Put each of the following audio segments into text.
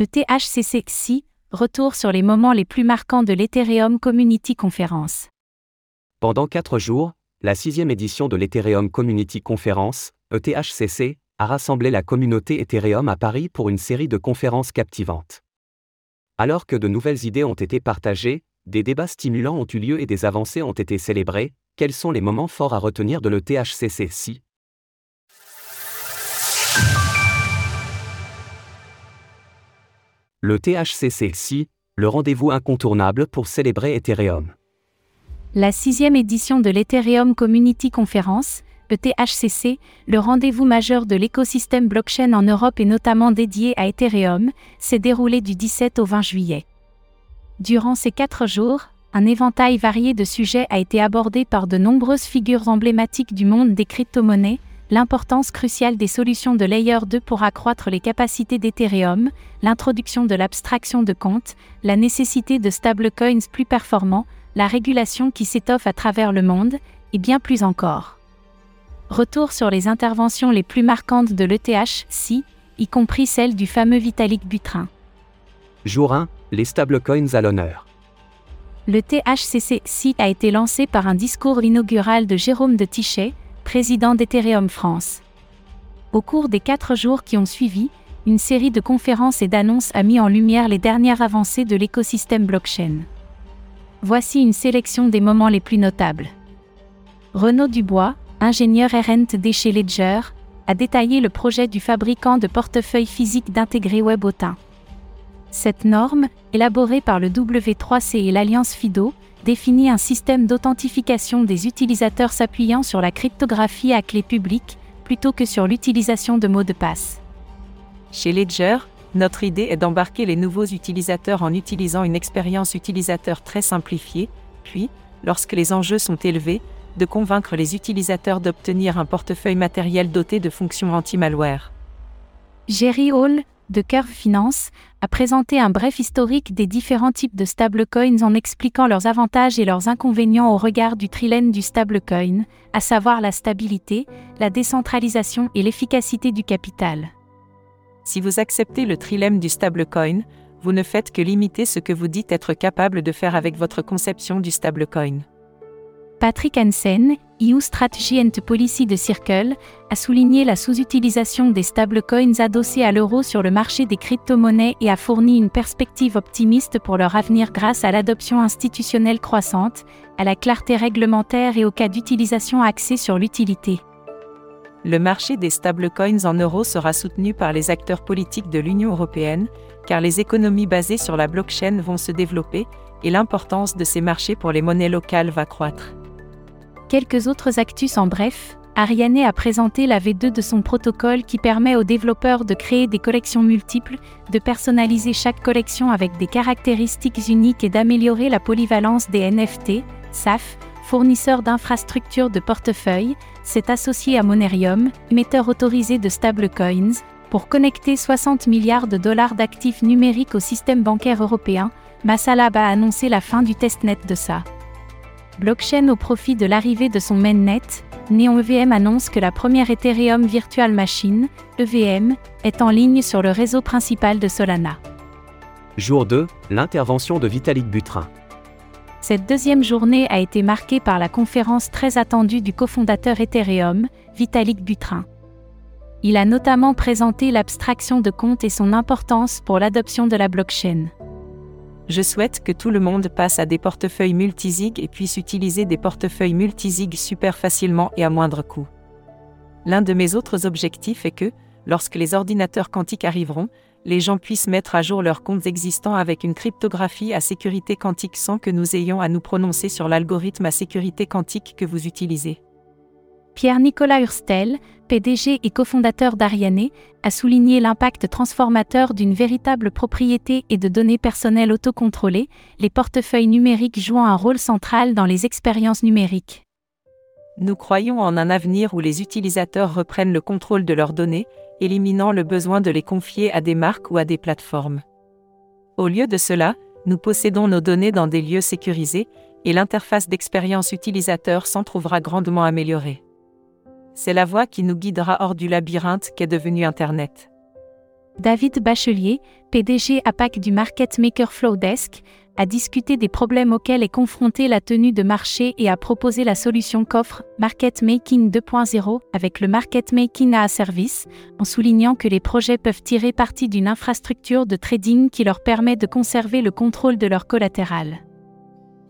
ETHCC retour sur les moments les plus marquants de l'Ethereum Community Conference. Pendant quatre jours, la sixième édition de l'Ethereum Community Conference, ETHCC, a rassemblé la communauté Ethereum à Paris pour une série de conférences captivantes. Alors que de nouvelles idées ont été partagées, des débats stimulants ont eu lieu et des avancées ont été célébrées, quels sont les moments forts à retenir de l'ETHCC Le THCC le rendez-vous incontournable pour célébrer Ethereum. La sixième édition de l'Ethereum Community Conference, ETHCC, le rendez-vous majeur de l'écosystème blockchain en Europe et notamment dédié à Ethereum, s'est déroulée du 17 au 20 juillet. Durant ces quatre jours, un éventail varié de sujets a été abordé par de nombreuses figures emblématiques du monde des crypto-monnaies, l'importance cruciale des solutions de Layer 2 pour accroître les capacités d'Ethereum, l'introduction de l'abstraction de compte, la nécessité de stablecoins plus performants, la régulation qui s'étoffe à travers le monde, et bien plus encore. Retour sur les interventions les plus marquantes de l'ETH, si, y compris celle du fameux Vitalik Butrin. Jour 1, les stablecoins à l'honneur. Le THCC a été lancé par un discours inaugural de Jérôme de Tichet, président d'Ethereum France. Au cours des quatre jours qui ont suivi, une série de conférences et d'annonces a mis en lumière les dernières avancées de l'écosystème blockchain. Voici une sélection des moments les plus notables. Renaud Dubois, ingénieur RNT chez Ledger, a détaillé le projet du fabricant de portefeuilles physiques d'intégrer WebAuthn. Cette norme, élaborée par le W3C et l'Alliance FIDO, définit un système d'authentification des utilisateurs s'appuyant sur la cryptographie à clé publique, plutôt que sur l'utilisation de mots de passe. Chez Ledger, notre idée est d'embarquer les nouveaux utilisateurs en utilisant une expérience utilisateur très simplifiée, puis, lorsque les enjeux sont élevés, de convaincre les utilisateurs d'obtenir un portefeuille matériel doté de fonctions anti-malware. Jerry Hall, de Curve Finance, a présenté un bref historique des différents types de stablecoins en expliquant leurs avantages et leurs inconvénients au regard du trilène du stablecoin, à savoir la stabilité, la décentralisation et l'efficacité du capital. Si vous acceptez le trilemme du stablecoin, vous ne faites que limiter ce que vous dites être capable de faire avec votre conception du stablecoin. Patrick Hansen, EU Strategy and Policy de Circle, a souligné la sous-utilisation des stablecoins adossés à l'euro sur le marché des crypto-monnaies et a fourni une perspective optimiste pour leur avenir grâce à l'adoption institutionnelle croissante, à la clarté réglementaire et au cas d'utilisation axée sur l'utilité. Le marché des stablecoins en euros sera soutenu par les acteurs politiques de l'Union européenne, car les économies basées sur la blockchain vont se développer, et l'importance de ces marchés pour les monnaies locales va croître. Quelques autres actus en bref, Ariane a présenté la V2 de son protocole qui permet aux développeurs de créer des collections multiples, de personnaliser chaque collection avec des caractéristiques uniques et d'améliorer la polyvalence des NFT, SAF, fournisseur d'infrastructures de portefeuille, s'est associé à Monerium, émetteur autorisé de stablecoins, pour connecter 60 milliards de dollars d'actifs numériques au système bancaire européen. Massalab a annoncé la fin du testnet de ça blockchain au profit de l'arrivée de son mainnet, Neon EVM annonce que la première Ethereum Virtual Machine, EVM, est en ligne sur le réseau principal de Solana. Jour 2, l'intervention de Vitalik Butrin. Cette deuxième journée a été marquée par la conférence très attendue du cofondateur Ethereum, Vitalik Butrin. Il a notamment présenté l'abstraction de compte et son importance pour l'adoption de la blockchain. Je souhaite que tout le monde passe à des portefeuilles multisig et puisse utiliser des portefeuilles multisig super facilement et à moindre coût. L'un de mes autres objectifs est que, lorsque les ordinateurs quantiques arriveront, les gens puissent mettre à jour leurs comptes existants avec une cryptographie à sécurité quantique sans que nous ayons à nous prononcer sur l'algorithme à sécurité quantique que vous utilisez. Pierre-Nicolas Hurstel, PDG et cofondateur d'Ariane, a souligné l'impact transformateur d'une véritable propriété et de données personnelles autocontrôlées, les portefeuilles numériques jouant un rôle central dans les expériences numériques. Nous croyons en un avenir où les utilisateurs reprennent le contrôle de leurs données, éliminant le besoin de les confier à des marques ou à des plateformes. Au lieu de cela, nous possédons nos données dans des lieux sécurisés, et l'interface d'expérience utilisateur s'en trouvera grandement améliorée c'est la voie qui nous guidera hors du labyrinthe qu'est devenu Internet. David Bachelier, PDG APAC du Market Maker Flowdesk, a discuté des problèmes auxquels est confrontée la tenue de marché et a proposé la solution qu'offre Market Making 2.0 avec le Market Making a Service, en soulignant que les projets peuvent tirer parti d'une infrastructure de trading qui leur permet de conserver le contrôle de leur collatéral.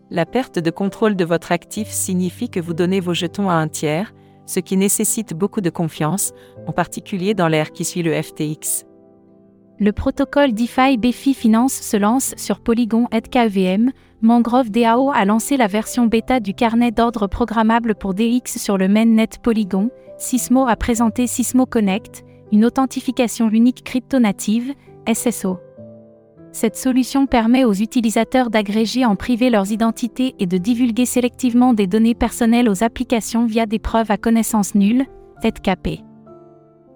La perte de contrôle de votre actif signifie que vous donnez vos jetons à un tiers, ce qui nécessite beaucoup de confiance, en particulier dans l'ère qui suit le FTX. Le protocole DeFi BFI Finance se lance sur Polygon ETKVM. Mangrove DAO a lancé la version bêta du carnet d'ordre programmable pour DX sur le mainnet Polygon. Sismo a présenté Sismo Connect, une authentification unique crypto-native, SSO. Cette solution permet aux utilisateurs d'agréger en privé leurs identités et de divulguer sélectivement des données personnelles aux applications via des preuves à connaissance nulle, ZKP.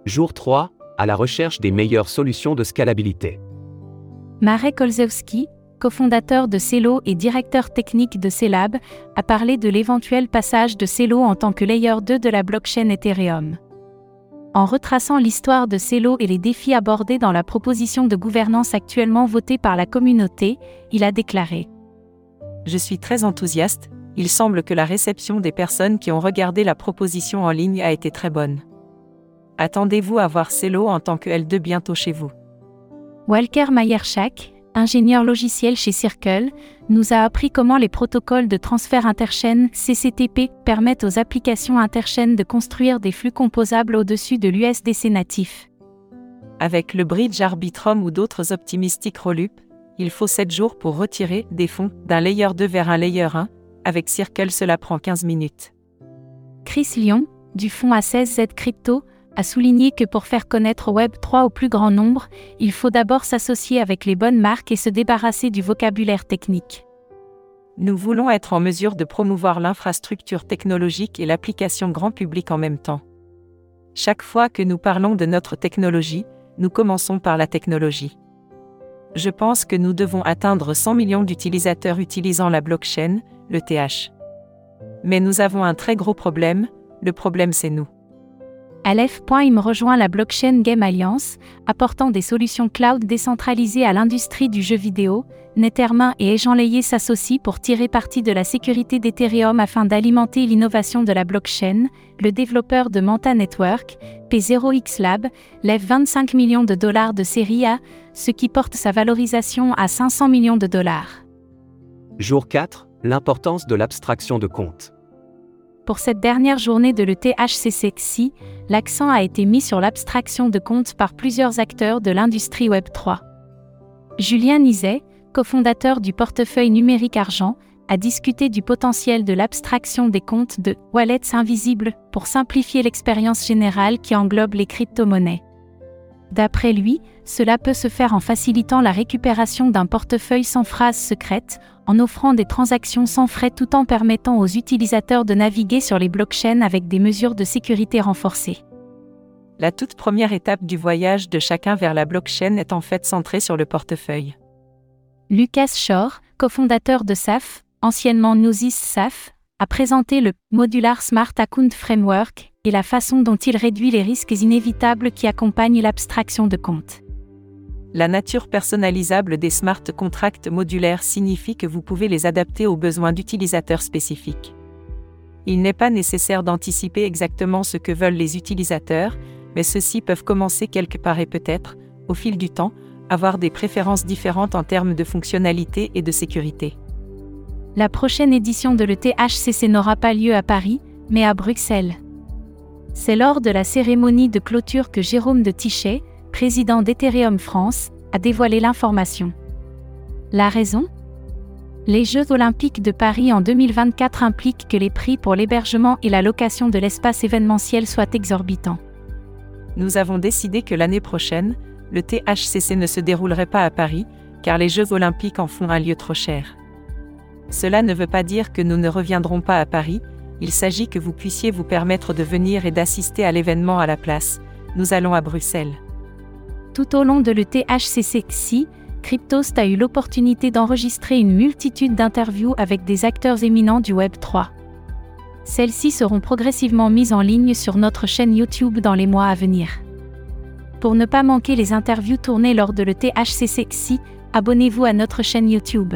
Jour 3, à la recherche des meilleures solutions de scalabilité. Marek Olzewski, cofondateur de Celo et directeur technique de Celab, a parlé de l'éventuel passage de Celo en tant que layer 2 de la blockchain Ethereum. En retraçant l'histoire de Celo et les défis abordés dans la proposition de gouvernance actuellement votée par la communauté, il a déclaré Je suis très enthousiaste, il semble que la réception des personnes qui ont regardé la proposition en ligne a été très bonne. Attendez-vous à voir Celo en tant que L2 bientôt chez vous. Walker Mayerchak, ingénieur logiciel chez Circle, nous a appris comment les protocoles de transfert interchaîne CCTP permettent aux applications interchaînes de construire des flux composables au-dessus de l'USDC natif. Avec le bridge Arbitrum ou d'autres optimistiques Rollup, il faut 7 jours pour retirer des fonds d'un layer 2 vers un layer 1. Avec Circle, cela prend 15 minutes. Chris Lyon, du fonds A16Z Crypto, a souligné que pour faire connaître Web3 au plus grand nombre, il faut d'abord s'associer avec les bonnes marques et se débarrasser du vocabulaire technique. Nous voulons être en mesure de promouvoir l'infrastructure technologique et l'application grand public en même temps. Chaque fois que nous parlons de notre technologie, nous commençons par la technologie. Je pense que nous devons atteindre 100 millions d'utilisateurs utilisant la blockchain, le TH. Mais nous avons un très gros problème, le problème c'est nous. Aleph.im rejoint la Blockchain Game Alliance, apportant des solutions cloud décentralisées à l'industrie du jeu vidéo. Nethermin et Ejanlayer s'associent pour tirer parti de la sécurité d'Ethereum afin d'alimenter l'innovation de la blockchain. Le développeur de Manta Network, P0X Lab, lève 25 millions de dollars de série A, ce qui porte sa valorisation à 500 millions de dollars. Jour 4, l'importance de l'abstraction de compte. Pour cette dernière journée de l'ETHCCXI, l'accent a été mis sur l'abstraction de comptes par plusieurs acteurs de l'industrie Web3. Julien Nizet, cofondateur du portefeuille numérique Argent, a discuté du potentiel de l'abstraction des comptes de wallets invisibles pour simplifier l'expérience générale qui englobe les crypto-monnaies. D'après lui, cela peut se faire en facilitant la récupération d'un portefeuille sans phrase secrète, en offrant des transactions sans frais tout en permettant aux utilisateurs de naviguer sur les blockchains avec des mesures de sécurité renforcées. La toute première étape du voyage de chacun vers la blockchain est en fait centrée sur le portefeuille. Lucas Shore, cofondateur de SAF, anciennement Gnosis SAF, a présenté le Modular Smart Account Framework et la façon dont il réduit les risques inévitables qui accompagnent l'abstraction de comptes. La nature personnalisable des smart contracts modulaires signifie que vous pouvez les adapter aux besoins d'utilisateurs spécifiques. Il n'est pas nécessaire d'anticiper exactement ce que veulent les utilisateurs, mais ceux-ci peuvent commencer quelque part et peut-être, au fil du temps, avoir des préférences différentes en termes de fonctionnalité et de sécurité. La prochaine édition de l'ETHCC n'aura pas lieu à Paris, mais à Bruxelles. C'est lors de la cérémonie de clôture que Jérôme de Tichet, président d'Ethereum France, a dévoilé l'information. La raison? Les Jeux olympiques de Paris en 2024 impliquent que les prix pour l'hébergement et la location de l'espace événementiel soient exorbitants. Nous avons décidé que l'année prochaine, le THCC ne se déroulerait pas à Paris, car les Jeux olympiques en font un lieu trop cher. Cela ne veut pas dire que nous ne reviendrons pas à Paris, il s'agit que vous puissiez vous permettre de venir et d'assister à l'événement à la place. Nous allons à Bruxelles. Tout au long de l'ETHCC Cryptost a eu l'opportunité d'enregistrer une multitude d'interviews avec des acteurs éminents du Web 3. Celles-ci seront progressivement mises en ligne sur notre chaîne YouTube dans les mois à venir. Pour ne pas manquer les interviews tournées lors de l'ETHCC, abonnez-vous à notre chaîne YouTube.